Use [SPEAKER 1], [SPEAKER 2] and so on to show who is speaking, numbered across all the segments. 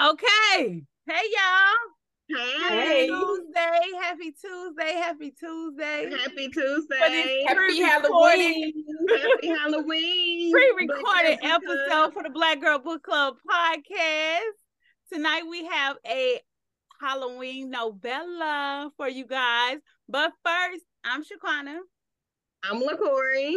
[SPEAKER 1] Okay. Hey y'all.
[SPEAKER 2] Hey.
[SPEAKER 1] Tuesday. Happy Tuesday. Happy Tuesday.
[SPEAKER 2] Happy Tuesday.
[SPEAKER 3] Happy Halloween.
[SPEAKER 2] Happy Halloween.
[SPEAKER 1] Pre-recorded
[SPEAKER 2] But Jessica-
[SPEAKER 1] episode for the Black Girl Book Club podcast. Tonight we have a Halloween novella for you guys. But first, I'm Shaquana,
[SPEAKER 2] I'm LaCory.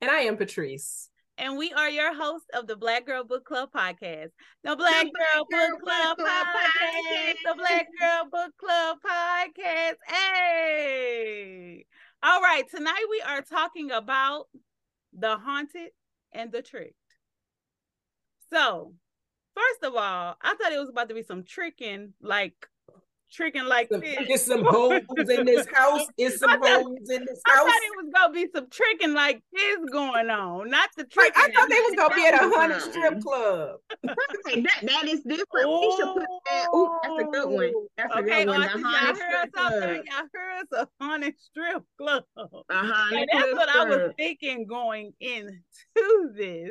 [SPEAKER 3] And I am Patrice.
[SPEAKER 1] And we are your hosts of the Black Girl Book Club podcast. The Black Girl
[SPEAKER 2] Girl
[SPEAKER 1] Book Club
[SPEAKER 2] Book Club
[SPEAKER 1] podcast.
[SPEAKER 2] Podcast.
[SPEAKER 1] The Black Girl Book Club podcast. Hey. All right, tonight we are talking about the haunted and the tricked. So, first of all, I thought it was about to be some tricking, like tricking like
[SPEAKER 3] Some,
[SPEAKER 1] this.
[SPEAKER 3] it's some hoes in this house. It's some
[SPEAKER 1] I thought-
[SPEAKER 3] hoes in this house.
[SPEAKER 1] I thought it was gonna be some tricking like this going on, not the
[SPEAKER 3] Like,
[SPEAKER 1] tricking.
[SPEAKER 3] I thought they was gonna be at a
[SPEAKER 2] Something.
[SPEAKER 3] haunted strip club.
[SPEAKER 2] That, that is different. We should put that. Ooh, that's a good one. That's a
[SPEAKER 1] Okay,
[SPEAKER 2] good one.
[SPEAKER 1] artists, y'all heard us out there. Y'all heard us a haunted strip club.
[SPEAKER 2] A
[SPEAKER 1] And that's what I was thinking going into this.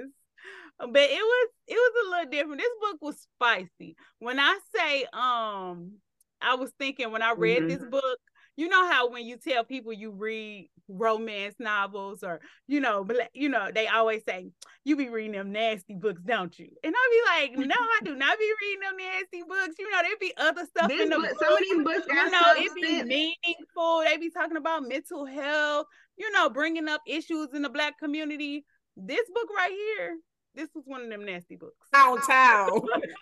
[SPEAKER 1] But it was it was a little different. This book was spicy. When I say um I was thinking when I read
[SPEAKER 2] Mhm.
[SPEAKER 1] this book, you know how when you tell people you read romance novels or you know, you know, they always say you be reading them nasty books, don't you? And i'll be like, no, I do not be reading them nasty books. You know, there'd be other stuff
[SPEAKER 2] This
[SPEAKER 1] in the
[SPEAKER 2] book,
[SPEAKER 1] book
[SPEAKER 2] some of these books
[SPEAKER 1] you know, it be meaningful. They be talking about mental health, you know, bringing up issues in the black community. This book right here, this was one of them nasty books.
[SPEAKER 3] Pound town.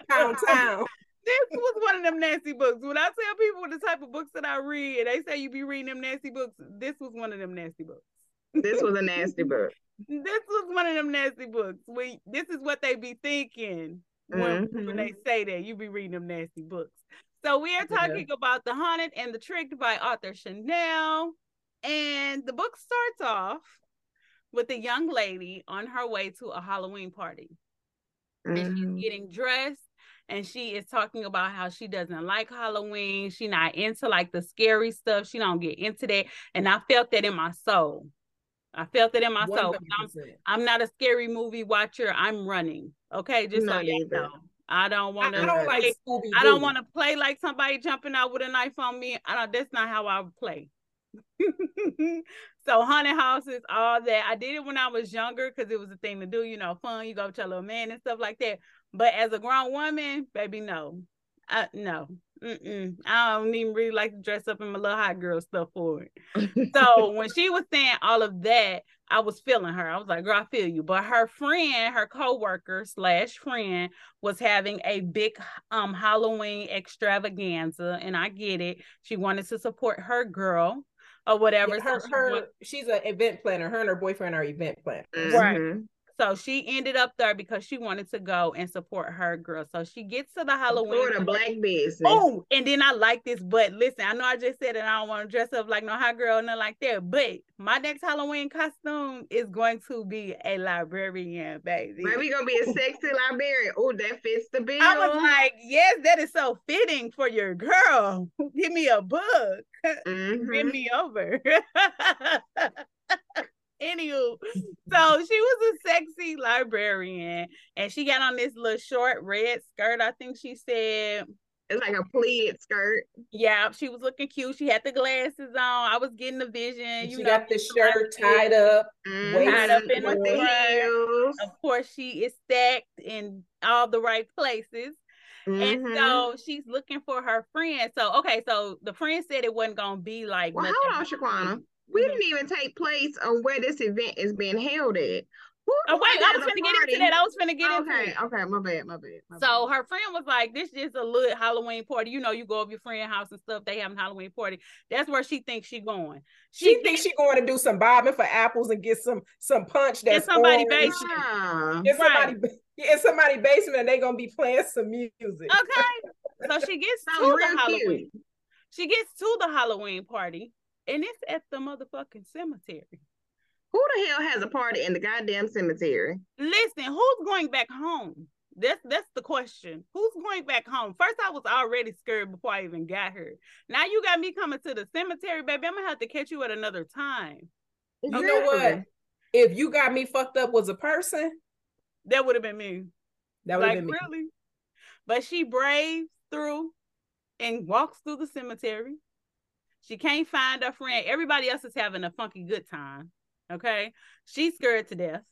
[SPEAKER 3] Pound town.
[SPEAKER 1] This was one of them nasty books. When I tell people the type of books that I read, they say you be reading them nasty books. This was one of them nasty books.
[SPEAKER 2] This was a nasty book.
[SPEAKER 1] This was one of them nasty books. We this is what they be thinking when, when
[SPEAKER 2] Mhm.
[SPEAKER 1] they say that you be reading them nasty books. So we are
[SPEAKER 3] Yeah.
[SPEAKER 1] talking about The Haunted and the Tricked by author Shanel. And the book starts off with a young lady on her way to a Halloween party. And
[SPEAKER 2] Mhm.
[SPEAKER 1] she's getting dressed and she is talking about how she doesn't like Halloween. She not into like the scary stuff. She don't get into that. And I felt that in my soul. I felt it in my soul. 'cause I'm I'm not a scary movie watcher. I'm running. Okay, just so
[SPEAKER 2] Not
[SPEAKER 1] you know. I don't want to.
[SPEAKER 3] I don't like Scooby
[SPEAKER 1] I don't want to play like somebody jumping out with a knife on me. I don't. That's not how I play. so haunted houses, all that. I did it when I was younger because it was a thing to do. You know, fun. You go with your little man and stuff like that. But as a grown woman, baby, no, uh, no. Mm-mm. I don't even really like to dress up in my little hot girl stuff for it. So when she was saying all of that, I was feeling her. I was like, girl, I feel you. But her friend, her co-worker slash friend, was having a big um Halloween extravaganza, and I get it. She wanted to support her girl or whatever.
[SPEAKER 3] Yeah, her,
[SPEAKER 1] so, she
[SPEAKER 3] her,
[SPEAKER 1] went-
[SPEAKER 3] she's an event planner. Her and her boyfriend are event planners.
[SPEAKER 1] Right.
[SPEAKER 2] Mhm.
[SPEAKER 1] So she ended up there because she wanted to go and support her girl. So she gets to the Halloween.
[SPEAKER 2] Florida black business.
[SPEAKER 1] Oh, and then I like this, but listen, I know I just said it. I don't want to dress up like no hot girl, nothing like that. But my next Halloween costume is going to be a librarian, baby.
[SPEAKER 2] Maybe gonna be a sexy librarian. Oh, that fits the bill.
[SPEAKER 1] I was like, yes, that is so fitting for your girl. Give me a book.
[SPEAKER 2] Mhm.
[SPEAKER 1] Bring me over. Anywho, so she was a sexy librarian and she got on this little short red skirt. I think she said
[SPEAKER 2] It's like a pleated skirt.
[SPEAKER 1] Yeah, she was looking cute. She had the glasses on. I was getting the vision. You
[SPEAKER 3] she
[SPEAKER 1] know,
[SPEAKER 3] got the shirt tied up.
[SPEAKER 2] Mhm.
[SPEAKER 1] Tied up in
[SPEAKER 2] with
[SPEAKER 1] a
[SPEAKER 2] the
[SPEAKER 1] front.
[SPEAKER 2] heels.
[SPEAKER 1] Of course, she is stacked in all the right places. And
[SPEAKER 2] Mhm.
[SPEAKER 1] so she's looking for her friend. So okay, so the friend said it wasn't gonna be like
[SPEAKER 2] Well,
[SPEAKER 1] nothing
[SPEAKER 2] hold on, Shaquana. We didn't even take place on where this event is being held at. Who
[SPEAKER 1] Oh wait, I was
[SPEAKER 2] a
[SPEAKER 1] finna get into that. I was finna get into
[SPEAKER 2] okay,
[SPEAKER 1] it.
[SPEAKER 2] okay, my bad, my bad. my
[SPEAKER 1] So
[SPEAKER 2] bad.
[SPEAKER 1] her friend was like, "This is a little Halloween party. You know, you go over your friend's house and stuff. They having Halloween party. That's where she thinks she going.
[SPEAKER 3] She thinks she going to do some bobbing for apples and get some some punch that's
[SPEAKER 1] somebody
[SPEAKER 3] orange.
[SPEAKER 1] basement.
[SPEAKER 2] Ah,
[SPEAKER 3] In somebody, in somebody basement, and they gonna be playing some music.
[SPEAKER 1] Okay. So she gets to the Halloween.
[SPEAKER 2] cute.
[SPEAKER 1] She gets to the Halloween party, and it's at the motherfucking cemetery.
[SPEAKER 2] Who the hell has a party in the goddamn cemetery?
[SPEAKER 1] Listen, who's going back home? That's that's the question. Who's going back home? First, I was already scared before I even got here. Now you got me coming to the cemetery, baby. I'm gonna have to catch you at another time.
[SPEAKER 3] You know what? If you got me fucked up was a person,
[SPEAKER 1] That would have been me.
[SPEAKER 3] That would
[SPEAKER 1] like
[SPEAKER 3] have been me.
[SPEAKER 1] really. But she braves through and walks through the cemetery. She can't find her friend. Everybody else is having a funky good time. Okay. She's scared to death.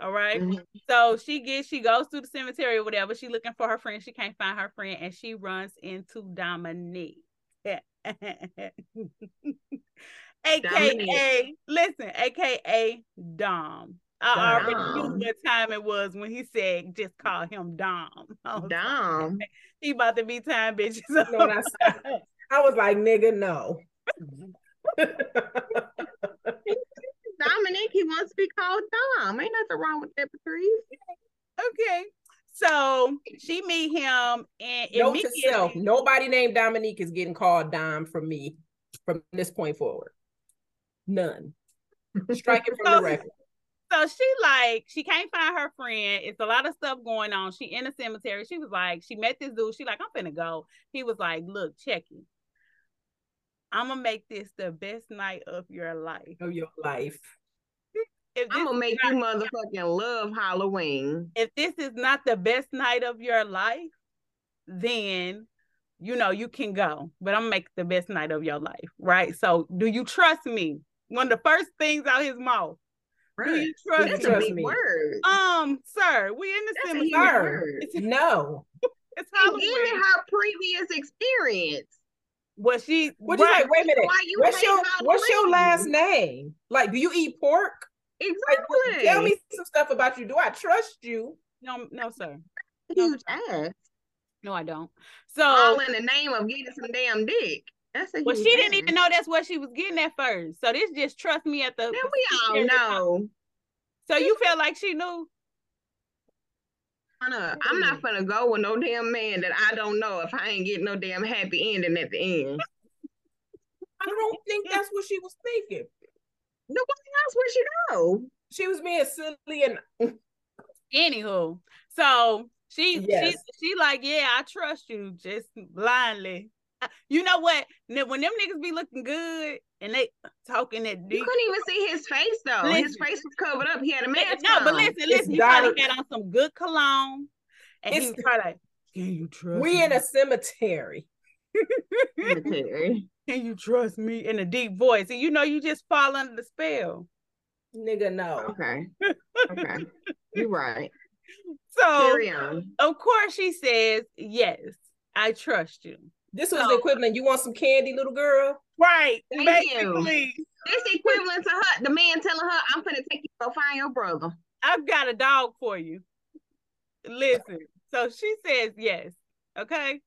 [SPEAKER 1] All right?
[SPEAKER 2] Mhm.
[SPEAKER 1] So she gets she goes through the cemetery or whatever. She looking for her friend. She can't find her friend and she runs into Dominique. AKA
[SPEAKER 2] Dominique.
[SPEAKER 1] listen, AKA Dom. I already knew what time it was when he said just call him Dom. Dom. like, he about to be time bitches.
[SPEAKER 3] You know I? I was like, nigga, no.
[SPEAKER 2] Dominique, he wants to be called Dom. Ain't nothing wrong with that, Patrice.
[SPEAKER 1] okay. So she meet him and
[SPEAKER 3] Note to
[SPEAKER 1] immediately-
[SPEAKER 3] self, nobody named Dominique is getting called Dom from me from this point forward. None. Strike it from the record.
[SPEAKER 1] So she like she can't find her friend. It's a lot of stuff going on. She in the cemetery. She was like, she met this dude. She like, I'm finna go. He was like, look, check it. I'm gonna make this the best night of your life.
[SPEAKER 3] Of your life.
[SPEAKER 1] If
[SPEAKER 2] I'm gonna make
[SPEAKER 1] is
[SPEAKER 2] you
[SPEAKER 1] not,
[SPEAKER 2] motherfucking love Halloween.
[SPEAKER 1] if this is not the best night of your life, then you know you can go. But I'm gonna make the best night of your life, right? So do you trust me? One of the first things out his mouth. Do you trust
[SPEAKER 2] That's
[SPEAKER 1] me?
[SPEAKER 2] a big
[SPEAKER 3] me.
[SPEAKER 2] word.
[SPEAKER 1] Um, sir, we in the
[SPEAKER 2] That's a
[SPEAKER 1] cemetery.
[SPEAKER 2] huge
[SPEAKER 3] Sir.
[SPEAKER 2] word.
[SPEAKER 1] It's,
[SPEAKER 3] No.
[SPEAKER 1] it's
[SPEAKER 2] She's giving
[SPEAKER 1] Halloween.
[SPEAKER 2] her previous experience.
[SPEAKER 1] What she
[SPEAKER 3] What
[SPEAKER 1] right.
[SPEAKER 3] like? Wait a minute. What's your what's your last name? Like, do you eat pork? Like,
[SPEAKER 2] Exactly.
[SPEAKER 3] tell me some stuff about you. Do I trust you?
[SPEAKER 1] No, no, sir.
[SPEAKER 2] Huge ass.
[SPEAKER 1] No, I don't. So
[SPEAKER 2] All in the name of getting some damn dick. That's a
[SPEAKER 1] well, she didn't even know that's what she was getting at first. So this just trust me at the
[SPEAKER 2] Then we all know.
[SPEAKER 1] So you felt like she knew.
[SPEAKER 2] Anna, I'm not gonna go with no damn man that I don't know if I ain't getting no damn happy ending at the end.
[SPEAKER 3] I don't think that's what she was thinking.
[SPEAKER 2] Nobody else would you know.
[SPEAKER 3] She was being silly and
[SPEAKER 1] Anywho, so she
[SPEAKER 3] Yes.
[SPEAKER 1] she she like, yeah, I trust you, just blindly. You know what? When them niggas be looking good and they talking that
[SPEAKER 2] You
[SPEAKER 1] deep.
[SPEAKER 2] couldn't even see his face though. His face was covered up. He had a mask
[SPEAKER 1] No, but
[SPEAKER 2] on.
[SPEAKER 1] listen,
[SPEAKER 3] It's
[SPEAKER 1] listen. He probably had on some good cologne, and he
[SPEAKER 3] It's-
[SPEAKER 1] was probably like, "Can you trust
[SPEAKER 3] we
[SPEAKER 1] me?
[SPEAKER 3] in a cemetery.
[SPEAKER 2] Cemetery.
[SPEAKER 1] Can you trust me?" In a deep voice, and you know, you just fall under the spell.
[SPEAKER 3] Nigga, no.
[SPEAKER 2] Okay. Okay. You're right.
[SPEAKER 1] So,
[SPEAKER 2] Carry on.
[SPEAKER 1] of course, she says, "Yes, I trust you."
[SPEAKER 3] This was
[SPEAKER 1] So-
[SPEAKER 3] the equivalent. You want some candy, little girl?
[SPEAKER 1] Right,
[SPEAKER 2] Thank you. This equivalent to her, the man telling her, I'm gonna take you to go find your brother.
[SPEAKER 1] I've got a dog for you. Listen. So she says yes. Okay.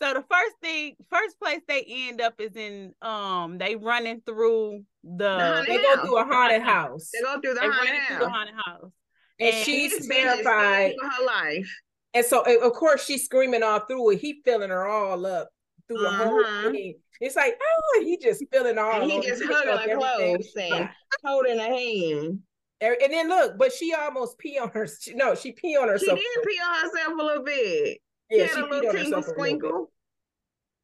[SPEAKER 1] So the first thing, first place they end up is in um they running through the,
[SPEAKER 2] haunted
[SPEAKER 3] They go
[SPEAKER 2] house.
[SPEAKER 3] through a haunted house.
[SPEAKER 2] They go through the
[SPEAKER 1] they
[SPEAKER 2] haunted
[SPEAKER 1] running through the
[SPEAKER 2] house.
[SPEAKER 1] haunted house.
[SPEAKER 3] And
[SPEAKER 1] And
[SPEAKER 3] she's
[SPEAKER 2] This bitch is
[SPEAKER 3] terrified.
[SPEAKER 2] scared for her life.
[SPEAKER 3] And so, of course, she's screaming all through it. He filling her all up through the whole
[SPEAKER 2] Uh-huh.
[SPEAKER 3] thing. It's like, oh, he just filling all
[SPEAKER 2] And he just hugging her
[SPEAKER 3] everything.
[SPEAKER 2] clothes and holding her hand.
[SPEAKER 3] And and then look, but she almost pee on her. she- No, she pee on herself.
[SPEAKER 2] She did pee on herself a little bit.
[SPEAKER 3] yeah,
[SPEAKER 2] she
[SPEAKER 3] she
[SPEAKER 2] a little
[SPEAKER 3] on
[SPEAKER 2] tingle
[SPEAKER 3] herself a little
[SPEAKER 2] sprinkle.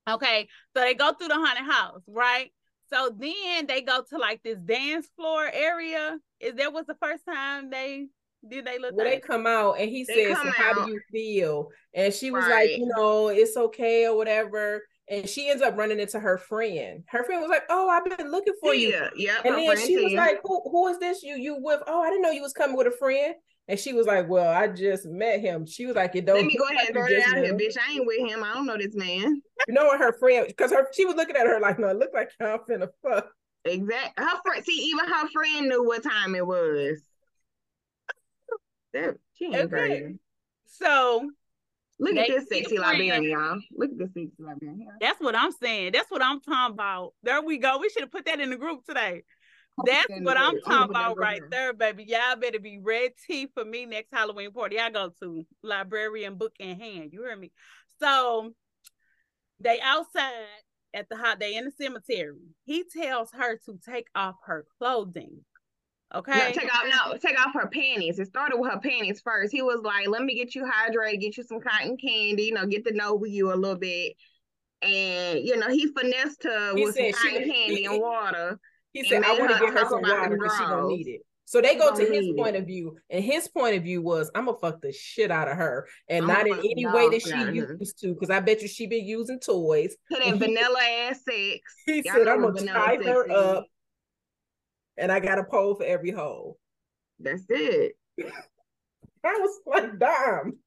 [SPEAKER 1] Okay. So they go through the haunted house, right? So then they go to like this dance floor area. Is that was the first time they did they look
[SPEAKER 3] Well, they come out and he
[SPEAKER 2] They
[SPEAKER 3] says, so "How
[SPEAKER 2] out.
[SPEAKER 3] do you feel?" And she was
[SPEAKER 2] Right.
[SPEAKER 3] like, "You know, it's okay or whatever." And she ends up running into her friend. Her friend was like, "Oh, I've been looking for you."
[SPEAKER 2] Yeah,
[SPEAKER 3] And then she was like, who, who is this you you with? Oh, I didn't know you was coming with a friend. And she was like, Well, I just met him. She was like, It don't
[SPEAKER 2] Let me go ahead and throw it out here,
[SPEAKER 3] him."
[SPEAKER 2] bitch. I ain't with him. I don't know this man.
[SPEAKER 3] You know what her friend because her she was looking at her like, No, it looked like y'all finna fuck.
[SPEAKER 2] Exact. Her friend. See, even her friend knew what time it was. That she ain't
[SPEAKER 1] Okay.
[SPEAKER 2] crazy.
[SPEAKER 1] so
[SPEAKER 2] Look at this sexy. Liberian, y'all. Look at this sexy Liberian. here.
[SPEAKER 1] That's what I'm saying. That's what I'm talking about. There we go. We should have put that in the group today. That's what I'm talking
[SPEAKER 2] gonna put that
[SPEAKER 1] about right there, baby. Y'all better be red tea for me next Halloween party. I go to librarian book in hand. You hear me? So they outside at the hot day in the cemetery. He tells her to take off her clothing.
[SPEAKER 2] No,
[SPEAKER 1] Okay.
[SPEAKER 2] take off no, take off her panties. It started with her panties first. He was like, "Let me get you hydrated, get you some cotton candy, you know, get to know you a little bit." And you know, he finessed her
[SPEAKER 3] He
[SPEAKER 2] with some cotton candy
[SPEAKER 3] he-
[SPEAKER 2] and water.
[SPEAKER 3] He
[SPEAKER 2] And
[SPEAKER 3] said, I want to get her some water because she gonna need it. So they go to his
[SPEAKER 2] Believe it.
[SPEAKER 3] point of view, and his point of view was, "I'm gonna fuck the shit out of her, and
[SPEAKER 2] I'ma
[SPEAKER 3] not in any way that she
[SPEAKER 2] out of her."
[SPEAKER 3] used to, because I bet you she been using toys."
[SPEAKER 2] To that vanilla ass sex.
[SPEAKER 3] He
[SPEAKER 2] Y'all
[SPEAKER 3] said, "I'm gonna tie her up, and I got a pole for every hole."
[SPEAKER 2] That's it.
[SPEAKER 3] I was like, "Damn."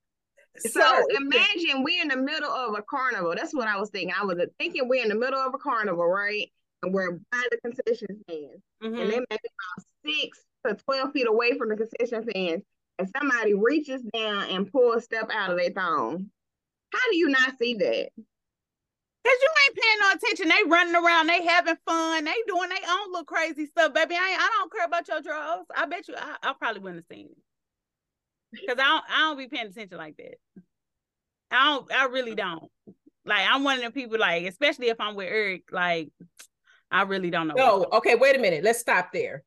[SPEAKER 2] So imagine we're in the middle of a carnival. That's what I was thinking. I was thinking we're in the middle of a carnival, right? And we're by the concession stands.
[SPEAKER 1] Mhm.
[SPEAKER 2] And they may be about six to 12 feet away from the concession stands. And somebody reaches down and pulls stuff out of their thong. How do you not see that?
[SPEAKER 1] Cause you ain't paying no attention. They running around, they having fun, they doing their own little crazy stuff, baby. I ain't, I don't care about your drugs. I bet you I, I probably wouldn't have seen it. Cause I don't I don't be paying attention like that. I don't I really don't. Like I'm one of the people like, especially if I'm with Eric, like I really don't know.
[SPEAKER 3] No, okay, wait a minute. Let's stop there.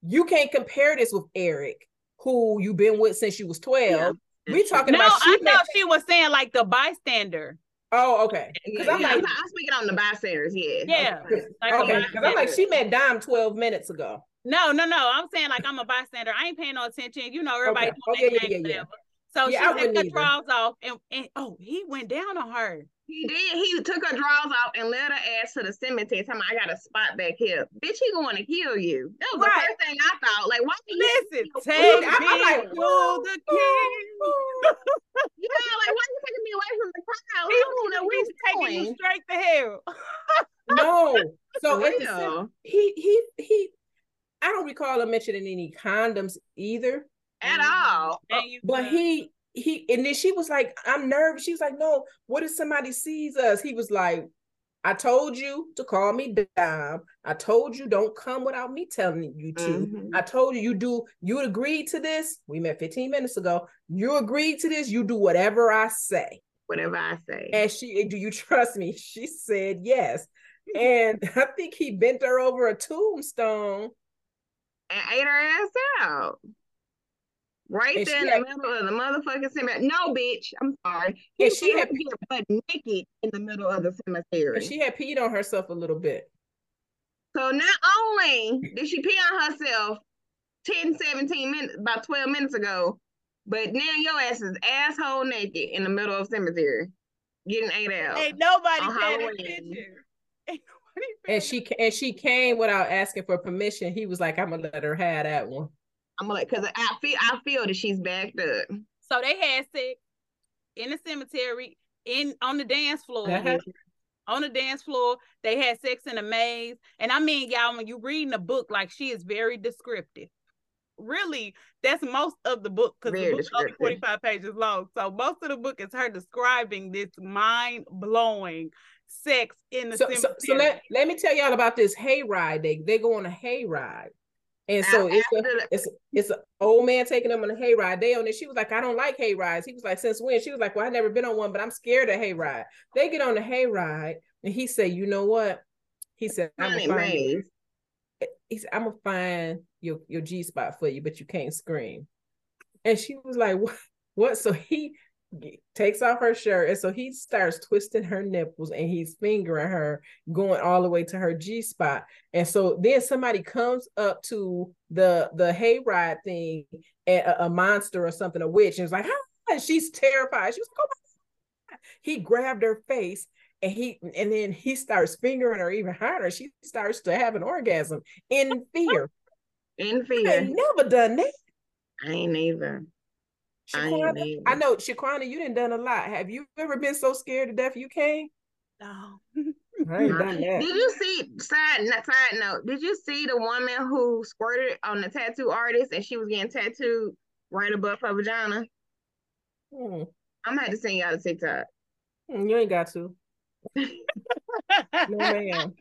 [SPEAKER 3] You can't compare this with Eric, who you've been with since you was 12. We talking
[SPEAKER 1] No,
[SPEAKER 3] about
[SPEAKER 1] I
[SPEAKER 3] she
[SPEAKER 1] know
[SPEAKER 3] met-
[SPEAKER 1] she was saying like the bystander.
[SPEAKER 3] Oh, okay. Because
[SPEAKER 2] Yeah,
[SPEAKER 3] I'm
[SPEAKER 2] yeah,
[SPEAKER 3] like,
[SPEAKER 2] I'm, I'm speaking on the bystanders, yeah.
[SPEAKER 1] Yeah. Like
[SPEAKER 3] okay, because I'm like, she met Dom 12 minutes ago.
[SPEAKER 1] No, no, no. I'm saying like I'm a bystander. I ain't paying no attention. You know, everybody
[SPEAKER 3] Okay.
[SPEAKER 1] doing
[SPEAKER 3] Okay,
[SPEAKER 1] their
[SPEAKER 3] yeah, yeah, yeah.
[SPEAKER 1] So
[SPEAKER 3] Yeah, I
[SPEAKER 1] she took
[SPEAKER 3] wouldn't either.
[SPEAKER 1] drawers off and, and oh, he went down on her.
[SPEAKER 2] He did. He took her drawers off and led her ass to the cemetery. Talking, about, I got a spot back here. Bitch, he going to kill you. That was
[SPEAKER 1] Right.
[SPEAKER 2] the first thing I thought. Like, why do you?
[SPEAKER 1] Listen,
[SPEAKER 2] Yeah,
[SPEAKER 1] take
[SPEAKER 3] I'm- I'm
[SPEAKER 1] me
[SPEAKER 3] like,
[SPEAKER 1] to the king.
[SPEAKER 2] Yeah, like why are you taking me away from the crowd?
[SPEAKER 1] He
[SPEAKER 2] I don't know
[SPEAKER 1] was,
[SPEAKER 2] what
[SPEAKER 1] he was
[SPEAKER 2] he's
[SPEAKER 1] taking you straight to hell.
[SPEAKER 3] no. So
[SPEAKER 2] For
[SPEAKER 3] at the same- he he he I don't recall him mentioning any condoms either.
[SPEAKER 2] At all.
[SPEAKER 1] And
[SPEAKER 3] But he he and then she was like, I'm nervous. She was like, No, what if somebody sees us? He was like, I told you to call me Dom. I told you don't come without me telling you to.
[SPEAKER 2] Mhm.
[SPEAKER 3] I told you you do you agreed to this. We met 15 minutes ago. You agreed to this. You do whatever I say.
[SPEAKER 2] Whatever I say.
[SPEAKER 3] And she, do you trust me? She said yes. And I think he bent her over a tombstone.
[SPEAKER 2] and ate her ass out. Right
[SPEAKER 3] And
[SPEAKER 2] there
[SPEAKER 3] she
[SPEAKER 2] in
[SPEAKER 3] had-
[SPEAKER 2] the middle of the motherfucking cemetery. No, bitch. I'm sorry.
[SPEAKER 3] And
[SPEAKER 2] He
[SPEAKER 3] she had-
[SPEAKER 2] her here butt naked in the middle of the cemetery.
[SPEAKER 3] And she had peed on herself a little bit.
[SPEAKER 2] so not only did she pee on herself 10, 17 minutes, about 12 minutes ago, but now your ass is asshole naked in the middle of cemetery, getting ate out.
[SPEAKER 1] ain't nobody paying attention. Ain't nobody paying
[SPEAKER 3] And she and she came without asking for permission. He was like, I'm gonna let her have that one.
[SPEAKER 2] I'm like, cause I feel I feel that she's backed up.
[SPEAKER 1] So they had sex in the cemetery, in on the dance floor.
[SPEAKER 3] Uh-huh.
[SPEAKER 1] On the dance floor, they had sex in a maze. And I mean, y'all, when you reading the book, like she is very descriptive. Really, that's most of the book because the
[SPEAKER 2] Very
[SPEAKER 1] book's only 45 pages long. So most of the book is her describing this mind-blowing sex in the
[SPEAKER 3] So,
[SPEAKER 1] cemetery.
[SPEAKER 3] so, so let, let me tell y'all about this hayride. They they go on a hayride. And so it's a, it's it's an old man taking them on a hayride. They on it. She was like, I don't like hayrides. He was like, since when? She was like, Well, I've never been on one, but I'm scared of hayride. They get on the hayride, and he said, You know what? He said, I'm gonna find he said, I'm gonna find your your G spot for you, but you can't scream. And she was like, What? What? So he takes off her shirt, and so he starts twisting her nipples, and he's fingering her, going all the way to her G spot. And so then somebody comes up to the the hayride thing, and a, a monster or something, a witch, and is like, "Ah," and she's terrified. She was like, "Oh my!" God. He grabbed her face. And he and then he starts fingering her even harder. She starts to have an orgasm in fear.
[SPEAKER 2] In
[SPEAKER 3] I
[SPEAKER 2] fear.
[SPEAKER 3] ain't never done that.
[SPEAKER 2] I ain't either. I ain't
[SPEAKER 3] Shaquana,
[SPEAKER 2] either.
[SPEAKER 3] I know, Shaquana, you didn't done a lot. Have you ever been so scared to death you came?
[SPEAKER 1] No.
[SPEAKER 3] I ain't done that.
[SPEAKER 2] Did you see side not side note? Did you see the woman who squirted on the tattoo artist and she was getting tattooed right above her vagina?
[SPEAKER 3] Hmm.
[SPEAKER 2] I'm gonna have to send y'all the TikTok.
[SPEAKER 3] Hmm, You ain't got to. No, ma'am.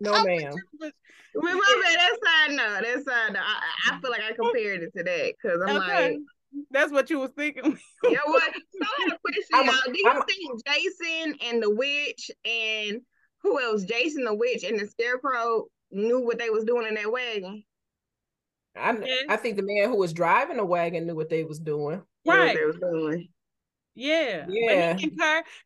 [SPEAKER 3] No, ma'am.
[SPEAKER 2] Remember that side note. That side note. I, I feel like I compared it to that because I'm
[SPEAKER 1] Okay.
[SPEAKER 2] like,
[SPEAKER 1] That's what you was thinking.
[SPEAKER 2] you know what? So I had a question,
[SPEAKER 3] I'm
[SPEAKER 2] y'all. Do you
[SPEAKER 3] I'm a-
[SPEAKER 2] think Jason and the witch and who else? Jason the witch and the scarecrow knew what they was doing in that wagon?
[SPEAKER 3] I,
[SPEAKER 1] Yes.
[SPEAKER 3] I think the man who was driving the wagon knew what they was doing.
[SPEAKER 2] Knew what
[SPEAKER 1] Right.
[SPEAKER 2] they was doing.
[SPEAKER 1] Yeah.
[SPEAKER 3] Yeah.
[SPEAKER 1] But he.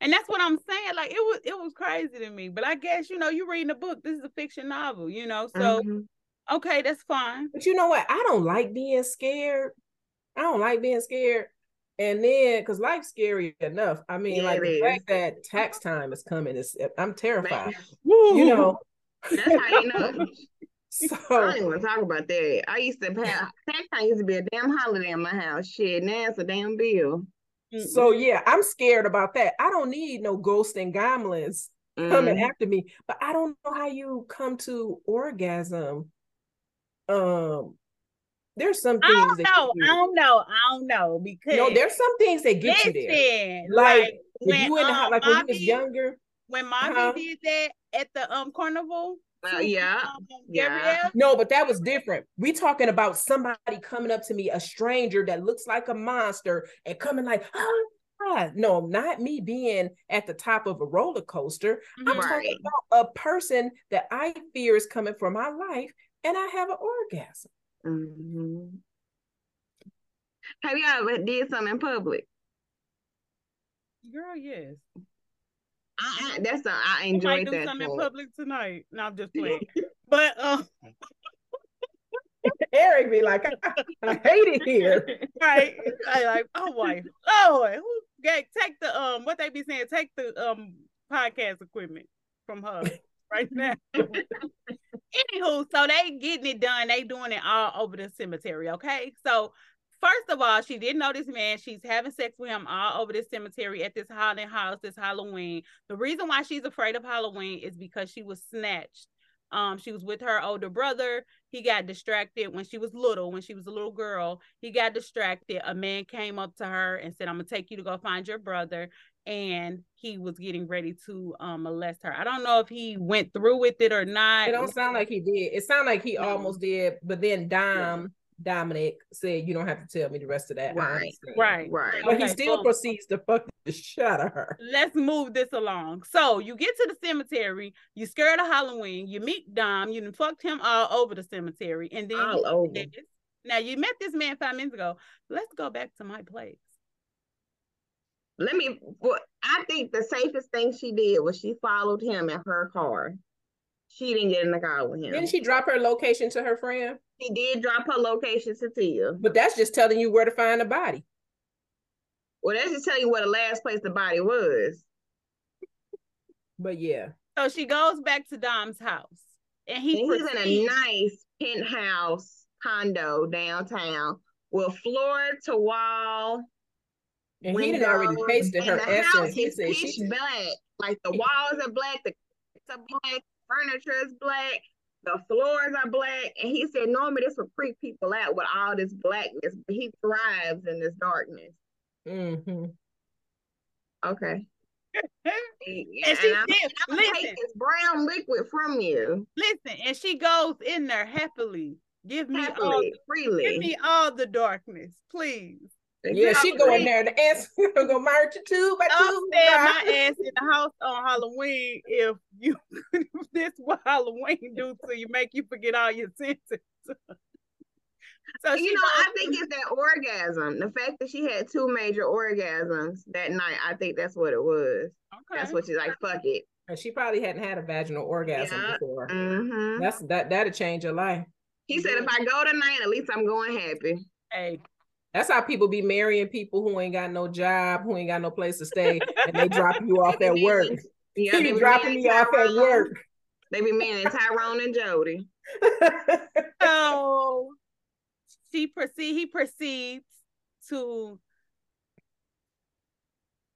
[SPEAKER 1] And that's what I'm saying. Like it was it was crazy to me. But I guess, you know, you're reading a book. This is a fiction novel, you know. So
[SPEAKER 2] Mhm.
[SPEAKER 1] Okay, that's fine.
[SPEAKER 3] But you know what? I don't like being scared. I don't like being scared. And then, because life's scary enough. I mean,
[SPEAKER 2] Yeah,
[SPEAKER 3] like the
[SPEAKER 2] is.
[SPEAKER 3] fact that tax time is coming is I'm terrified.
[SPEAKER 1] Woo.
[SPEAKER 3] You know,
[SPEAKER 2] That's how you know.
[SPEAKER 3] so
[SPEAKER 2] I don't even want to talk about that. I used to have tax time used to be a damn holiday in my house. Shit, now it's a damn bill.
[SPEAKER 3] so yeah, I'm scared about that. I don't need no ghosts and goblins coming
[SPEAKER 2] Mhm.
[SPEAKER 3] after me. But I don't know how you come to orgasm. Um, there's some things.
[SPEAKER 1] I
[SPEAKER 3] things
[SPEAKER 1] don't
[SPEAKER 3] that
[SPEAKER 1] know.
[SPEAKER 3] you
[SPEAKER 1] I
[SPEAKER 3] do.
[SPEAKER 1] don't know. I don't know because
[SPEAKER 3] No, there's some things that get you there. Like,
[SPEAKER 1] like, when
[SPEAKER 3] you in the house,
[SPEAKER 1] um,
[SPEAKER 3] like when you was younger,
[SPEAKER 1] when mommy
[SPEAKER 3] Uh-huh.
[SPEAKER 1] did that at the um carnival.
[SPEAKER 2] Uh, yeah.
[SPEAKER 1] um,
[SPEAKER 2] yeah.
[SPEAKER 3] No, but that was different. We talking about somebody coming up to me, a stranger that looks like a monster, and coming like, ah, ah." no, not me being at the top of a roller coaster. I'm
[SPEAKER 1] Mhm.
[SPEAKER 3] talking about a person that I fear is coming for my life, and I have an orgasm.
[SPEAKER 2] Mhm. Have you ever did something in public?
[SPEAKER 1] Girl, yes.
[SPEAKER 2] I, I, that's a, I
[SPEAKER 1] I might do
[SPEAKER 2] that.
[SPEAKER 1] something in public tonight. No, I'm just playing. but um,
[SPEAKER 3] Eric be like, I, I hate it here.
[SPEAKER 1] right, I like, oh wife, oh, who get take the um, what they be saying? Take the um podcast equipment from her right now. Anywho, so they getting it done. They doing it all over the cemetery. Okay, so first of all, she didn't know this man. She's having sex with him all over this cemetery at this haunted house this Halloween. The reason why she's afraid of Halloween is because she was snatched. Um, she was with her older brother. He got distracted when she was little, when she was a little girl. He got distracted. A man came up to her and said, I'm gonna take you to go find your brother. And he was getting ready to um molest her. I don't know if he went through with it or not.
[SPEAKER 3] It don't sound like he did. It sounded like he
[SPEAKER 1] No.
[SPEAKER 3] almost did, but then Dom Dominic said, "You don't have to tell me the rest of that."
[SPEAKER 2] Right.
[SPEAKER 1] Right.
[SPEAKER 2] Right.
[SPEAKER 3] But he still
[SPEAKER 1] boom.
[SPEAKER 3] proceeds to fuck the shit out of her.
[SPEAKER 1] let's move this along. So you get to the cemetery, you scared of Halloween, you meet Dom, you fucked him all over the cemetery, and then
[SPEAKER 2] All over.
[SPEAKER 1] says, now you met this man five minutes ago. Let's go back to my place.
[SPEAKER 2] Let me. Well, I think the safest thing she did was she followed him in her car. She didn't get in the car with him.
[SPEAKER 3] Didn't she drop her location to her friend?
[SPEAKER 2] She did drop her location to Tia.
[SPEAKER 3] But that's just telling you where to find the body.
[SPEAKER 2] Well, that's just tell you where the last place the body was.
[SPEAKER 3] But yeah,
[SPEAKER 1] So she goes back to Dom's house, and he
[SPEAKER 2] And he's in a nice penthouse condo downtown with floor to wall.
[SPEAKER 3] And he did already
[SPEAKER 2] windows,
[SPEAKER 3] tasted
[SPEAKER 2] and
[SPEAKER 3] her
[SPEAKER 2] the
[SPEAKER 3] essence.
[SPEAKER 2] house
[SPEAKER 3] He
[SPEAKER 2] is pitch
[SPEAKER 3] she
[SPEAKER 2] black. Like the walls are black, the it's are black, furniture is black, the floors are black. And he said normally this would freak people out with all this blackness, but he thrives in this darkness.
[SPEAKER 3] hmm
[SPEAKER 2] Okay.
[SPEAKER 1] and
[SPEAKER 2] And
[SPEAKER 1] she
[SPEAKER 2] I'm,
[SPEAKER 1] still
[SPEAKER 2] I'm gonna take this brown liquid from you
[SPEAKER 1] listen, and she goes in there happily. Give me all,
[SPEAKER 2] happily,
[SPEAKER 1] give me all the darkness, please.
[SPEAKER 3] Yeah, she go in there to answer. Go march you two by
[SPEAKER 1] I'm
[SPEAKER 3] two.
[SPEAKER 1] staying my ass in the house on Halloween if you if this what Halloween do to you, make you forget all your senses. so
[SPEAKER 2] you know, I think it's that orgasm. The fact that she had two major orgasms that night, I think that's what it was.
[SPEAKER 1] okay.
[SPEAKER 2] That's what she's like, fuck it.
[SPEAKER 3] And she probably hadn't had a vaginal orgasm
[SPEAKER 2] Yeah.
[SPEAKER 3] before.
[SPEAKER 2] hmm
[SPEAKER 3] That's that. That'd change your life.
[SPEAKER 2] He said, if I go tonight, at least I'm going happy.
[SPEAKER 1] hey,
[SPEAKER 3] That's how people be marrying people who ain't got no job, who ain't got no place to stay, and they drop you off at work.
[SPEAKER 2] Yeah,
[SPEAKER 3] He
[SPEAKER 2] they
[SPEAKER 3] be
[SPEAKER 2] be
[SPEAKER 3] dropping
[SPEAKER 2] marrying
[SPEAKER 3] me off at work.
[SPEAKER 2] They be marrying Tyrone and Jody.
[SPEAKER 1] so she proceed he proceeds to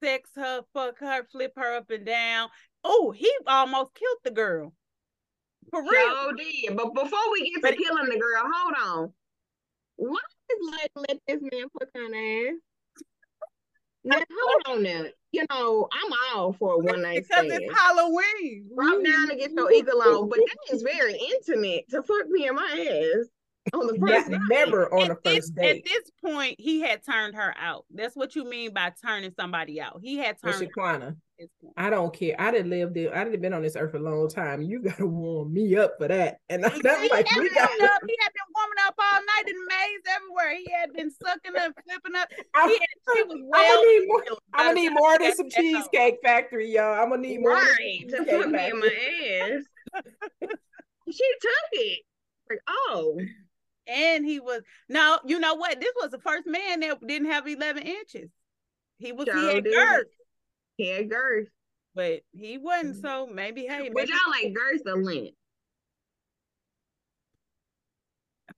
[SPEAKER 1] sex her, fuck her, flip her up and down. Oh, he almost killed the girl. For real.
[SPEAKER 2] Sure did. But before we get to
[SPEAKER 1] But-
[SPEAKER 2] killing the girl, hold on. Why is let let this man put on ass? Now, hold on now. You know, I'm all for a one night
[SPEAKER 1] because
[SPEAKER 2] stand.
[SPEAKER 1] it's Halloween.
[SPEAKER 2] Drop down to get your eagle on, but that is very intimate to fuck me in my ass on the first night.
[SPEAKER 3] never on a
[SPEAKER 1] At this,
[SPEAKER 3] first
[SPEAKER 1] at
[SPEAKER 3] date.
[SPEAKER 1] this point, he had turned her out. That's what you mean by turning somebody out. He had turned her out
[SPEAKER 3] Shaquana,
[SPEAKER 1] at this point.
[SPEAKER 3] I don't care. I didn't live there. I didn't been on this earth a long time. You gotta warm me up for that. And I'm
[SPEAKER 1] He
[SPEAKER 3] like, we got.
[SPEAKER 1] warming up. He had been warming up all night in maze everywhere. He had been sucking up, flipping up.
[SPEAKER 3] I'm,
[SPEAKER 1] He, had, he was
[SPEAKER 3] I'm gonna need more. I'm gonna need
[SPEAKER 1] time
[SPEAKER 3] more than some
[SPEAKER 1] back home.
[SPEAKER 3] cheesecake factory, y'all. I'm gonna need more.
[SPEAKER 2] Right, to
[SPEAKER 3] Cheesecake
[SPEAKER 2] fuck me in my ass. she took it. Like, oh,
[SPEAKER 1] And he was no, you know what? This was the first man that didn't have 11 inches. He was he had
[SPEAKER 2] did.
[SPEAKER 1] girth,
[SPEAKER 2] he had girth.
[SPEAKER 1] but he wasn't. So maybe hey,
[SPEAKER 2] But
[SPEAKER 1] maybe
[SPEAKER 2] y'all like girth or length?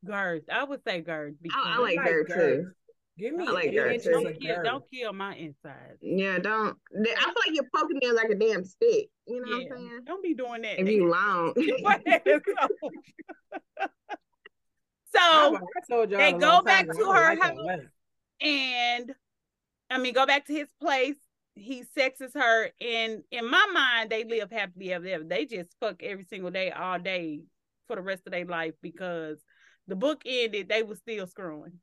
[SPEAKER 1] girth. I would say girth because
[SPEAKER 2] I, I like
[SPEAKER 3] like
[SPEAKER 2] girth
[SPEAKER 3] girth.
[SPEAKER 2] too.
[SPEAKER 3] Give me
[SPEAKER 2] I like
[SPEAKER 3] eight
[SPEAKER 2] girth, too.
[SPEAKER 1] don't kill, don't kill my insides.
[SPEAKER 2] Yeah, don't. I feel like you're poking me like a damn stick. You know
[SPEAKER 1] Yeah,
[SPEAKER 2] what I'm saying?
[SPEAKER 1] don't be doing that.
[SPEAKER 2] If you long.
[SPEAKER 1] so
[SPEAKER 3] I, I told y'all
[SPEAKER 1] they go back to her house. and I mean, go back to his place. He sexes her, and in my mind, they live happily ever ever. They just fuck every single day, all day, for the rest of their life because the book ended. They were still screwing.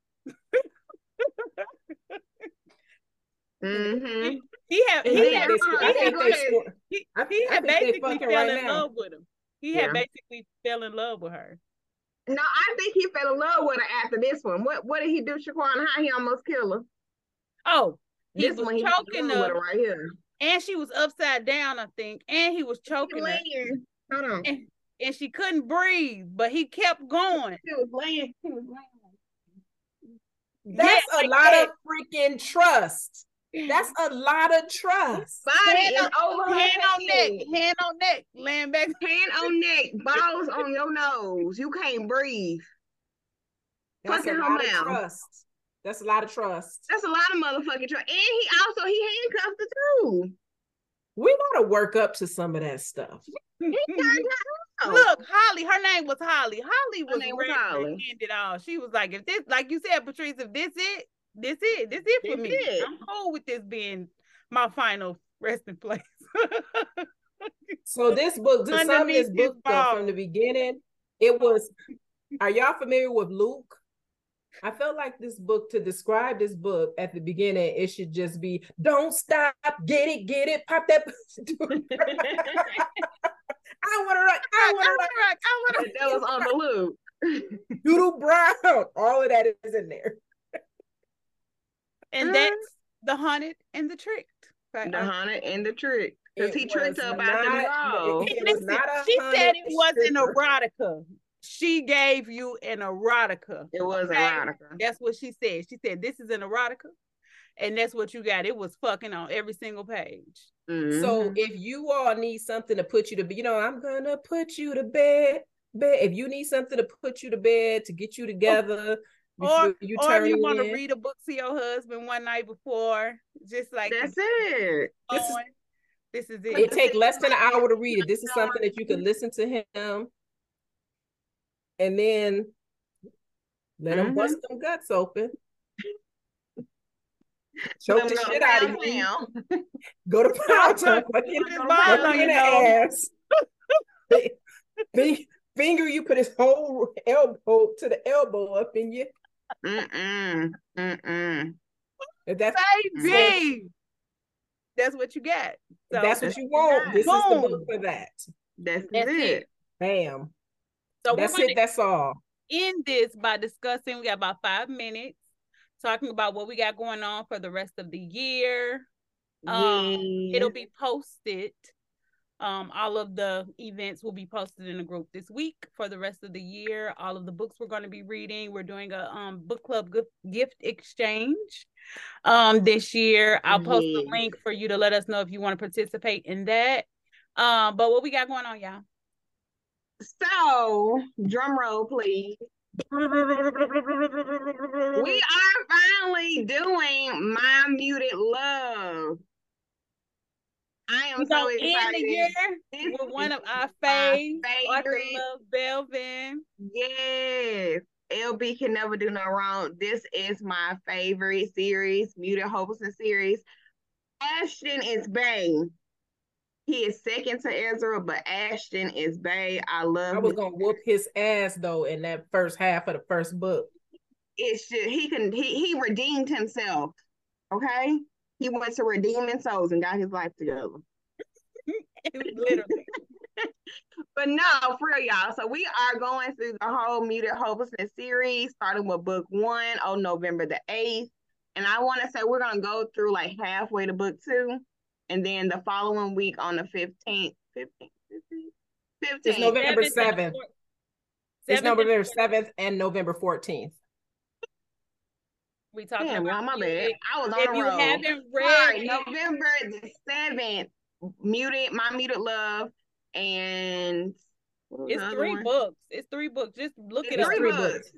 [SPEAKER 2] hmm
[SPEAKER 1] He had he
[SPEAKER 3] then
[SPEAKER 1] had,
[SPEAKER 3] they
[SPEAKER 1] he had,
[SPEAKER 3] they
[SPEAKER 1] he,
[SPEAKER 3] I-
[SPEAKER 1] he
[SPEAKER 3] I
[SPEAKER 1] had basically fell
[SPEAKER 3] right
[SPEAKER 1] in
[SPEAKER 3] now.
[SPEAKER 1] love with him. He
[SPEAKER 2] Yeah.
[SPEAKER 1] had basically fell in love with her.
[SPEAKER 2] No, I think he fell in love with her after this one. What What did he do, Shaquan? How he almost killed her?
[SPEAKER 1] Oh, he
[SPEAKER 2] this
[SPEAKER 1] was
[SPEAKER 2] one, he fell
[SPEAKER 1] choking
[SPEAKER 2] in love with
[SPEAKER 1] her,
[SPEAKER 2] her right here.
[SPEAKER 1] and she was upside down, I think, and he was
[SPEAKER 2] She
[SPEAKER 1] choking her.
[SPEAKER 2] Hold on.
[SPEAKER 1] and, and she couldn't breathe, but he kept going.
[SPEAKER 2] She was laying. She was laying.
[SPEAKER 3] That's
[SPEAKER 1] Yeah,
[SPEAKER 3] a
[SPEAKER 1] like
[SPEAKER 3] lot
[SPEAKER 1] that.
[SPEAKER 3] of freaking trust. That's a lot of trust.
[SPEAKER 2] Body
[SPEAKER 1] Hand
[SPEAKER 2] is
[SPEAKER 1] on-
[SPEAKER 2] over her
[SPEAKER 1] hand on
[SPEAKER 2] head.
[SPEAKER 1] neck, hand on neck, laying back.
[SPEAKER 2] Hand on neck, balls on your nose. You can't breathe.
[SPEAKER 3] That's a
[SPEAKER 2] Fucking her
[SPEAKER 3] lot of
[SPEAKER 2] mouth.
[SPEAKER 3] trust. That's a lot of trust.
[SPEAKER 2] That's a lot of motherfucking trust. And he also he handcuffed the too.
[SPEAKER 3] We gotta work up to some of that stuff.
[SPEAKER 2] He turned her out.
[SPEAKER 1] Look, Holly, her name was Holly. Holly was
[SPEAKER 2] name was Holly.
[SPEAKER 1] end it all. She was like, if this, like you said, Patrice, if this it, this it, this it for
[SPEAKER 2] This
[SPEAKER 1] me.
[SPEAKER 2] it.
[SPEAKER 1] I'm cool with this being my final resting place.
[SPEAKER 3] So this book, to sum this
[SPEAKER 1] Underneath
[SPEAKER 3] book up from the beginning, it was. Are y'all familiar with Luke? I felt like this book to describe this book at the beginning, it should just be "Don't stop, get it, get it, pop that." I want to write. I want to write.
[SPEAKER 1] I wanna-
[SPEAKER 2] That was on the loop.
[SPEAKER 3] Doo Doo Brown. All of that is in there.
[SPEAKER 1] and that's the haunted and the tricked. Right?
[SPEAKER 2] The
[SPEAKER 1] Uh,
[SPEAKER 2] haunted and the trick. Because he tricked her about the
[SPEAKER 3] not-
[SPEAKER 2] draw.
[SPEAKER 3] it- it was
[SPEAKER 1] Listen,
[SPEAKER 3] not a
[SPEAKER 1] she said it was an
[SPEAKER 3] stripper.
[SPEAKER 1] erotica. She gave you an erotica.
[SPEAKER 2] It was
[SPEAKER 1] Okay.
[SPEAKER 2] erotica.
[SPEAKER 1] That's what she said. She said, This is an erotica. And that's what you got. It was fucking on every single page.
[SPEAKER 3] So
[SPEAKER 2] Mhm.
[SPEAKER 3] if you all need something to put you to bed, you know, I'm gonna put you to bed. Bed. If you need something to put you to bed to get you together,
[SPEAKER 1] Or,
[SPEAKER 3] you
[SPEAKER 1] or if you want to read a book to your husband one night before, just like
[SPEAKER 2] that's it.
[SPEAKER 3] This is-
[SPEAKER 1] this is it.
[SPEAKER 3] it take less than an hour to read it. This is something that you can listen to him, and then let him
[SPEAKER 2] Mhm.
[SPEAKER 3] bust them guts open. Choke the
[SPEAKER 2] Let 'em go
[SPEAKER 3] shit out of
[SPEAKER 2] pound
[SPEAKER 3] you. Go to pound town.
[SPEAKER 1] Put
[SPEAKER 3] fucking-
[SPEAKER 1] his
[SPEAKER 2] Fucking
[SPEAKER 1] balls
[SPEAKER 3] fucking in the ass. Finger you put his whole elbow to the elbow up in you.
[SPEAKER 2] Mm-mm. Mm-mm.
[SPEAKER 3] If that's
[SPEAKER 1] Baby. That's what you
[SPEAKER 3] get.
[SPEAKER 1] So
[SPEAKER 3] that's what you want. This is the book for that.
[SPEAKER 2] That's,
[SPEAKER 1] That's
[SPEAKER 2] it.
[SPEAKER 1] it.
[SPEAKER 3] Bam.
[SPEAKER 1] So
[SPEAKER 3] That's it. That's all.
[SPEAKER 1] end this by discussing. We got about five minutes talking about what we got going on for the rest of the year. Um,
[SPEAKER 2] Yeah.
[SPEAKER 1] It'll be posted. Um, all of the events will be posted in the group this week for the rest of the year. All of the books we're going to be reading. We're doing a um book club gift gift exchange um this year. I'll post the link for you to let us know if you want to participate in that. Um, but what we got going on, y'all?
[SPEAKER 2] So, drum roll, please. We are finally doing My Muted Love. I am so excited.
[SPEAKER 1] the year
[SPEAKER 2] This
[SPEAKER 1] with one of our faves, Arthur
[SPEAKER 2] favorite.
[SPEAKER 1] Love Belvin.
[SPEAKER 2] Yes. LB can never do no wrong. This is my favorite series, Muted Hopelessness series. Ashton is Bay. He is second to Ezra, but Ashton is Bay. I love
[SPEAKER 3] I was
[SPEAKER 2] his-
[SPEAKER 3] gonna whoop his ass though in that first half of the first book.
[SPEAKER 2] it's just he can he he redeemed himself. Okay? He went to redeeming souls and got his life together.
[SPEAKER 1] Literally.
[SPEAKER 2] But no, for real, y'all. So we are going through the whole Muted Hopelessness series, starting with book one on November the 8th. And I want to say we're going to go through like halfway to book two. And then the following week on the 15th, 15th, 15th, 15th.
[SPEAKER 3] It's November
[SPEAKER 1] Seventh
[SPEAKER 3] 7th. It's November seventh and November fourteenth.
[SPEAKER 1] We talking
[SPEAKER 2] Damn,
[SPEAKER 1] about
[SPEAKER 2] my bad. I was on
[SPEAKER 1] If
[SPEAKER 2] the
[SPEAKER 1] you
[SPEAKER 2] road.
[SPEAKER 1] haven't read
[SPEAKER 2] Sorry, November the seventh, muted my muted love, and
[SPEAKER 1] it's three
[SPEAKER 2] one?
[SPEAKER 1] books. It's three books. Just look
[SPEAKER 2] It's
[SPEAKER 1] it up.
[SPEAKER 2] three
[SPEAKER 3] Three
[SPEAKER 2] books.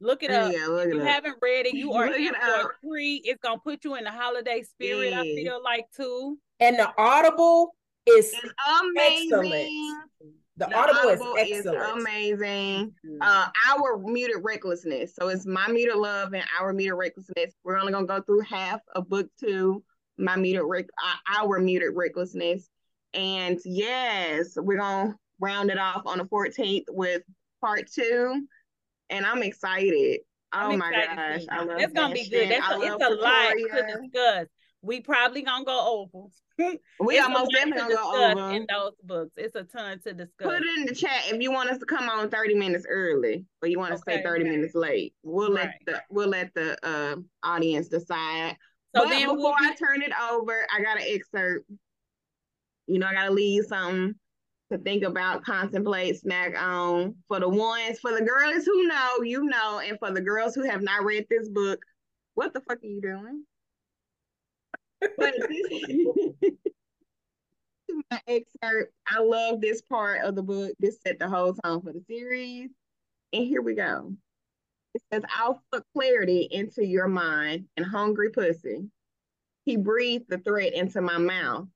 [SPEAKER 3] Books.
[SPEAKER 1] Look it
[SPEAKER 2] Yeah,
[SPEAKER 1] up.
[SPEAKER 2] look
[SPEAKER 1] If
[SPEAKER 2] it
[SPEAKER 1] you
[SPEAKER 2] up.
[SPEAKER 1] haven't read it, you are
[SPEAKER 2] Look
[SPEAKER 1] in
[SPEAKER 2] it
[SPEAKER 1] for a
[SPEAKER 2] up.
[SPEAKER 1] treat. It's gonna put you in the holiday spirit. I feel like too.
[SPEAKER 3] And the Audible is
[SPEAKER 2] It's amazing.
[SPEAKER 3] Excellent. the,
[SPEAKER 2] The
[SPEAKER 3] Audible,
[SPEAKER 2] Audible
[SPEAKER 3] is
[SPEAKER 2] is
[SPEAKER 3] excellent.
[SPEAKER 2] amazing. Uh, our muted recklessness. So it's my muted love and our muted recklessness. We're only gonna go through half of book two. My muted rec, uh, our muted recklessness, and yes, we're gonna round it off on the 14th with part two. And I'm excited. Oh
[SPEAKER 1] I'm
[SPEAKER 2] my
[SPEAKER 1] excited
[SPEAKER 2] gosh. I love
[SPEAKER 1] it's gonna be good. That's a, it's a lot to discuss. We probably gonna go over.
[SPEAKER 2] We
[SPEAKER 1] It's
[SPEAKER 2] are
[SPEAKER 1] a
[SPEAKER 2] definitely gonna go over.
[SPEAKER 1] in those books. It's a ton to discuss.
[SPEAKER 2] Put it in the chat if you want us to come on 30 minutes early or you want to stay
[SPEAKER 1] Okay.
[SPEAKER 2] 30 minutes late. We'll let
[SPEAKER 1] Right.
[SPEAKER 2] the we'll let the uh, audience decide.
[SPEAKER 1] So
[SPEAKER 2] but
[SPEAKER 1] then
[SPEAKER 2] before
[SPEAKER 1] we'll
[SPEAKER 2] I turn it over, I got an excerpt. You know, I gotta leave something to think about, contemplate, snack on. For the ones, for the girls who know, you know, and for the girls who have not read this book, what the fuck are you doing? But this my excerpt. I love this part of the book. This set the whole tone for the series. And here we go. It says, I'll put clarity into your mind and hungry pussy. He breathed the threat into my mouth.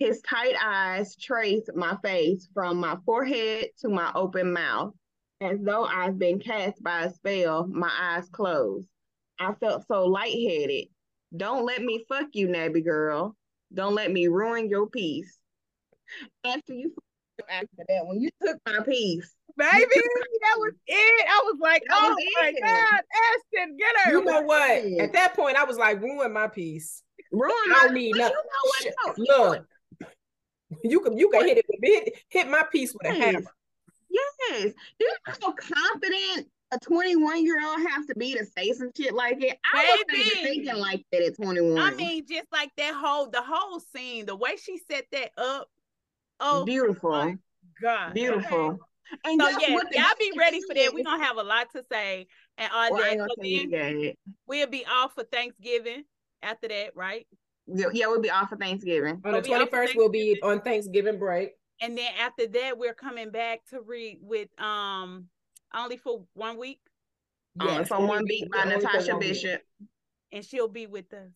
[SPEAKER 2] His tight eyes traced my face from my forehead to my open mouth. As though I've been cast by a spell, my eyes closed. I felt so lightheaded. Don't let me fuck you, Nabby girl. Don't let me ruin your peace. After you after that, when you took my piece,
[SPEAKER 1] baby, that was it. I was like,
[SPEAKER 2] That
[SPEAKER 1] oh
[SPEAKER 2] was
[SPEAKER 1] my
[SPEAKER 2] it.
[SPEAKER 1] god, Ashton, get her.
[SPEAKER 3] You know what? At that point, I was like, ruin my piece.
[SPEAKER 2] ruin
[SPEAKER 3] I
[SPEAKER 2] my
[SPEAKER 3] don't need nothing.
[SPEAKER 2] you know what though?
[SPEAKER 3] Look, you can you can hit it with hit, hit my piece with a hammer.
[SPEAKER 2] Yes. Do you know how confident a 21 year old has to be to say some shit like it? I wasn't even
[SPEAKER 1] Baby.
[SPEAKER 2] thinking like that at 21.
[SPEAKER 1] I mean, just like that whole the whole scene, the way she set that up. Oh
[SPEAKER 2] beautiful.
[SPEAKER 1] my god,
[SPEAKER 2] Beautiful. And
[SPEAKER 1] So yeah,
[SPEAKER 2] what the
[SPEAKER 1] y'all be ready for that. We're gonna have a lot to say and all
[SPEAKER 2] Well,
[SPEAKER 1] that. So then we'll be off for Thanksgiving after that, right?
[SPEAKER 2] Yeah, yeah, we'll be off for Thanksgiving.
[SPEAKER 3] On the
[SPEAKER 1] Are we off
[SPEAKER 3] twenty first, we'll be on Thanksgiving break.
[SPEAKER 1] And then after that, we're coming back to read with um only for one week,
[SPEAKER 2] Um, from
[SPEAKER 3] only
[SPEAKER 2] one
[SPEAKER 3] be-
[SPEAKER 2] beat by Natasha
[SPEAKER 3] one week.
[SPEAKER 2] Bishop.
[SPEAKER 1] and she'll be with us.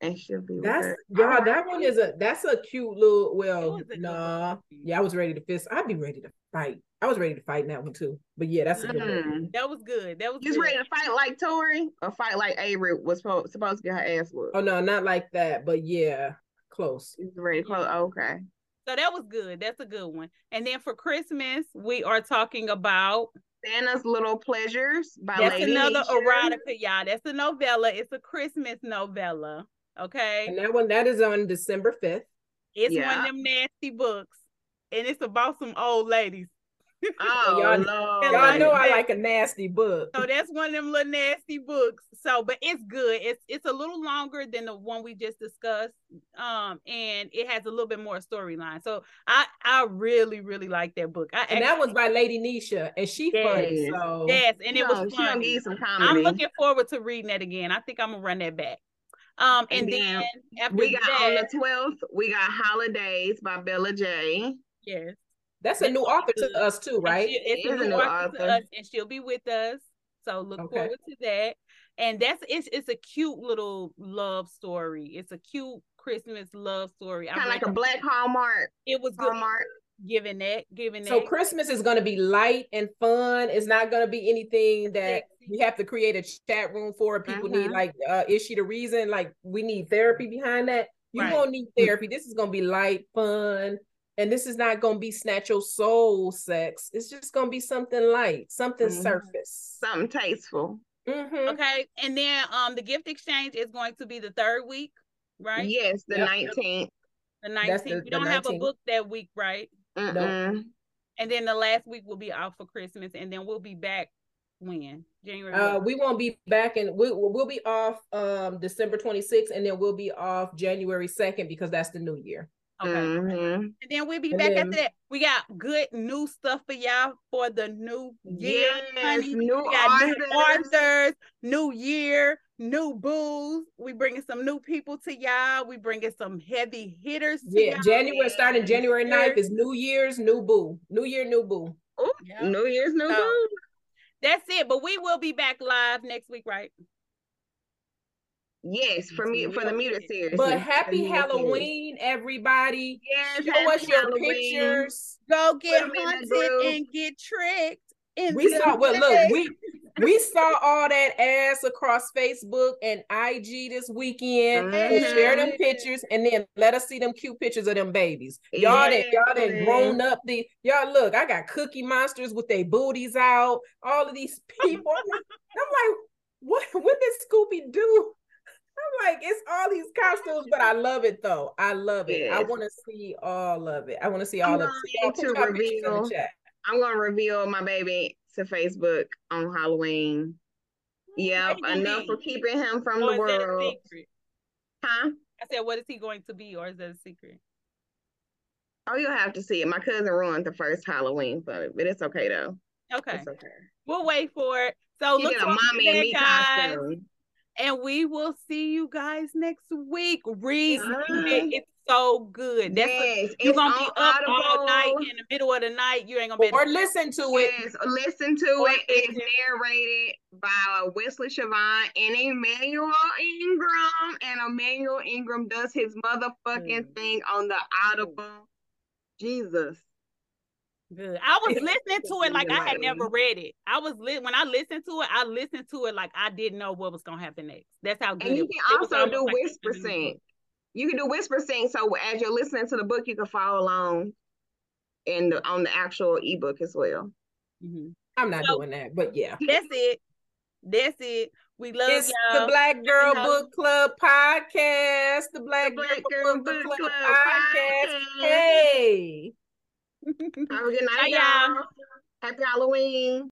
[SPEAKER 2] And she'll be with
[SPEAKER 3] That's
[SPEAKER 2] her.
[SPEAKER 3] y'all.
[SPEAKER 2] All
[SPEAKER 3] That one is a that's a cute little. Well,
[SPEAKER 1] was
[SPEAKER 3] nah. Yeah, I was ready to fist. I'd be ready to fight. I was ready to fight in that one too. But yeah, that's a good one.
[SPEAKER 2] Mm.
[SPEAKER 1] That was good. That was
[SPEAKER 2] You ready to fight like Tori or fight like Avery was supposed, supposed to get her ass whooped?
[SPEAKER 3] Oh no, not like that. But yeah, close.
[SPEAKER 2] You was ready to close. Okay.
[SPEAKER 1] So that was good. That's a good one. And then for Christmas, we are talking about
[SPEAKER 2] Santa's Little Pleasures by
[SPEAKER 1] that's
[SPEAKER 2] Lady
[SPEAKER 1] another
[SPEAKER 2] Nisha.
[SPEAKER 1] erotica, y'all. That's a novella. It's a Christmas novella. Okay.
[SPEAKER 3] And that one that is on December fifth.
[SPEAKER 1] It's one of them nasty books. And it's about some old ladies.
[SPEAKER 2] Oh,
[SPEAKER 3] Y'all-
[SPEAKER 2] Lord.
[SPEAKER 3] Y'all know I like a nasty book.
[SPEAKER 1] So that's one of them little nasty books. So, but it's good. It's it's a little longer than the one we just discussed. Um, and it has a little bit more storyline. So I I really, really like that book. I
[SPEAKER 3] And that
[SPEAKER 1] actually-
[SPEAKER 3] was by Lady Nisha, and she funny.
[SPEAKER 2] Yes.
[SPEAKER 3] So
[SPEAKER 1] yes, and it
[SPEAKER 2] gonna-
[SPEAKER 1] was
[SPEAKER 2] she gonna
[SPEAKER 1] fun.
[SPEAKER 2] give you some
[SPEAKER 1] I'm looking forward to reading that again. I think I'm gonna run that back. Um, and,
[SPEAKER 2] And
[SPEAKER 1] then,
[SPEAKER 2] then
[SPEAKER 1] after
[SPEAKER 2] we got on the 12th, we got Holidays by Bella J.
[SPEAKER 1] yes,
[SPEAKER 3] that's a new author to us too, right?
[SPEAKER 1] she- it's
[SPEAKER 2] It
[SPEAKER 1] a
[SPEAKER 2] is a
[SPEAKER 1] new
[SPEAKER 2] new
[SPEAKER 1] author to us, and she'll be with us. So look
[SPEAKER 3] Okay.
[SPEAKER 1] forward to that. And that's it's it's a cute little love story. It's a cute Christmas love story.
[SPEAKER 2] Kind of like
[SPEAKER 1] read
[SPEAKER 2] a black Hallmark.
[SPEAKER 1] It was good.
[SPEAKER 2] Hallmark.
[SPEAKER 1] Giving that, giving
[SPEAKER 3] So
[SPEAKER 1] that.
[SPEAKER 3] Christmas is going to be light and fun. It's not going to be anything that
[SPEAKER 1] Sexy.
[SPEAKER 3] we have to create a chat room for. People need
[SPEAKER 2] Mhm.
[SPEAKER 3] like, uh, is she the reason? Like, we need therapy behind that. You
[SPEAKER 1] Right.
[SPEAKER 3] won't need therapy. This is going to be light, fun, and this is not going to be snatch your soul sex. It's just going to be something light, something
[SPEAKER 2] Mhm.
[SPEAKER 3] surface.
[SPEAKER 2] Something tasteful.
[SPEAKER 3] Mhm.
[SPEAKER 1] Okay, and then um the gift exchange is going to be the third week, right?
[SPEAKER 2] Yes, the
[SPEAKER 3] Yep.
[SPEAKER 2] 19th.
[SPEAKER 1] The nineteenth.
[SPEAKER 3] the-
[SPEAKER 1] we don't have a book that week, right?
[SPEAKER 2] Mm-mm.
[SPEAKER 1] And then the last week will be out for Christmas, and then we'll be back when January.
[SPEAKER 3] Uh, we won't be back and we, we'll be off um December 26th and then we'll be off January 2nd because that's the new year.
[SPEAKER 1] Okay.
[SPEAKER 2] Mhm.
[SPEAKER 1] And then we'll be
[SPEAKER 3] And
[SPEAKER 1] back
[SPEAKER 3] then-
[SPEAKER 1] after that. We got good new stuff for y'all for the new year.
[SPEAKER 2] Yes,
[SPEAKER 1] honey.
[SPEAKER 2] new
[SPEAKER 1] We got new
[SPEAKER 2] authors.
[SPEAKER 1] authors, new year, new booze. We bringing some new people to y'all. We bringing some heavy hitters to
[SPEAKER 3] Yeah,
[SPEAKER 1] y'all.
[SPEAKER 3] January starting January 9th is New Year's, new boo. New year, new boo.
[SPEAKER 2] Ooh,
[SPEAKER 1] Yeah.
[SPEAKER 2] New Year's, new
[SPEAKER 1] So-
[SPEAKER 2] boo.
[SPEAKER 1] That's it. But we will be back live next week, right?
[SPEAKER 2] Yes, for me for the muted series.
[SPEAKER 3] But happy
[SPEAKER 2] muted series.
[SPEAKER 3] Halloween, everybody.
[SPEAKER 2] Yes,
[SPEAKER 3] Show
[SPEAKER 2] happy
[SPEAKER 3] us your
[SPEAKER 2] Halloween.
[SPEAKER 3] pictures.
[SPEAKER 1] Go get
[SPEAKER 2] them in the
[SPEAKER 1] haunted and get tricked. in
[SPEAKER 3] We saw well look, we we saw all that ass across Facebook and IG this weekend. So
[SPEAKER 2] Mhm.
[SPEAKER 3] share them pictures and then let us see them cute pictures of them babies. Y'all that y'all that grown up the y'all look, I got cookie monsters with their booties out, all of these people. I'm like, what what did Scooby do? I'm like, it's all these costumes, but I love it though. I love it. I want to see all of it. I want to see
[SPEAKER 2] I'm
[SPEAKER 3] all of it.
[SPEAKER 2] going
[SPEAKER 3] So y'all
[SPEAKER 2] to
[SPEAKER 3] y'all in the
[SPEAKER 2] reveal-. I'm gonna reveal my baby to Facebook on Halloween. Yep, enough
[SPEAKER 1] be?
[SPEAKER 2] for keeping him from
[SPEAKER 1] Or
[SPEAKER 2] the
[SPEAKER 1] is that a
[SPEAKER 2] world. Huh?
[SPEAKER 1] I said, what is he going to be, or is that a secret?
[SPEAKER 2] Oh, you'll have to see it. My cousin ruined the first Halloween for but it's okay though.
[SPEAKER 1] Okay,
[SPEAKER 2] It's okay.
[SPEAKER 1] we'll wait for it. So
[SPEAKER 2] She
[SPEAKER 1] look
[SPEAKER 2] a mommy and me
[SPEAKER 1] guys,
[SPEAKER 2] costume.
[SPEAKER 1] And we will see you guys next week. Read
[SPEAKER 2] Yes.
[SPEAKER 1] it's so good. That's what- you're
[SPEAKER 2] it's
[SPEAKER 1] gonna be
[SPEAKER 2] on
[SPEAKER 1] up all night
[SPEAKER 2] Audible.
[SPEAKER 1] in the middle of the night. You ain't gonna be. able
[SPEAKER 3] Or
[SPEAKER 1] to-
[SPEAKER 3] listen to it.
[SPEAKER 2] Yes, listen to
[SPEAKER 1] Or
[SPEAKER 2] it. It's
[SPEAKER 1] listen.
[SPEAKER 2] narrated by Wesley Siobhan and Emmanuel Ingram. And Emmanuel Ingram does his motherfucking
[SPEAKER 1] Mm.
[SPEAKER 2] thing on the Audible. Jesus.
[SPEAKER 1] Good. I was listening to it like I had never read it. I was li- when I listened to it, I listened to it like I didn't know what was gonna happen next. That's how good.
[SPEAKER 2] And you
[SPEAKER 1] it
[SPEAKER 2] can
[SPEAKER 1] was. It was
[SPEAKER 2] also do
[SPEAKER 1] like
[SPEAKER 2] whisper
[SPEAKER 1] listening to a
[SPEAKER 2] sync. You can do whisper sync, so as you're listening to the book, you can follow along in the on the actual ebook as well.
[SPEAKER 1] book. Mhm.
[SPEAKER 3] I'm not
[SPEAKER 1] So-
[SPEAKER 3] doing that, but yeah.
[SPEAKER 1] That's it. That's it. We love
[SPEAKER 3] It's
[SPEAKER 1] y'all.
[SPEAKER 3] the Black Girl
[SPEAKER 1] Halloween.
[SPEAKER 3] Book Club podcast. The Black,
[SPEAKER 2] Black
[SPEAKER 3] Girl,
[SPEAKER 2] Girl
[SPEAKER 3] Book,
[SPEAKER 2] Book
[SPEAKER 3] Club,
[SPEAKER 2] Club
[SPEAKER 3] podcast.
[SPEAKER 2] podcast.
[SPEAKER 3] Hey.
[SPEAKER 2] Have a good night,
[SPEAKER 1] Bye, y'all.
[SPEAKER 2] y'all. Happy Halloween.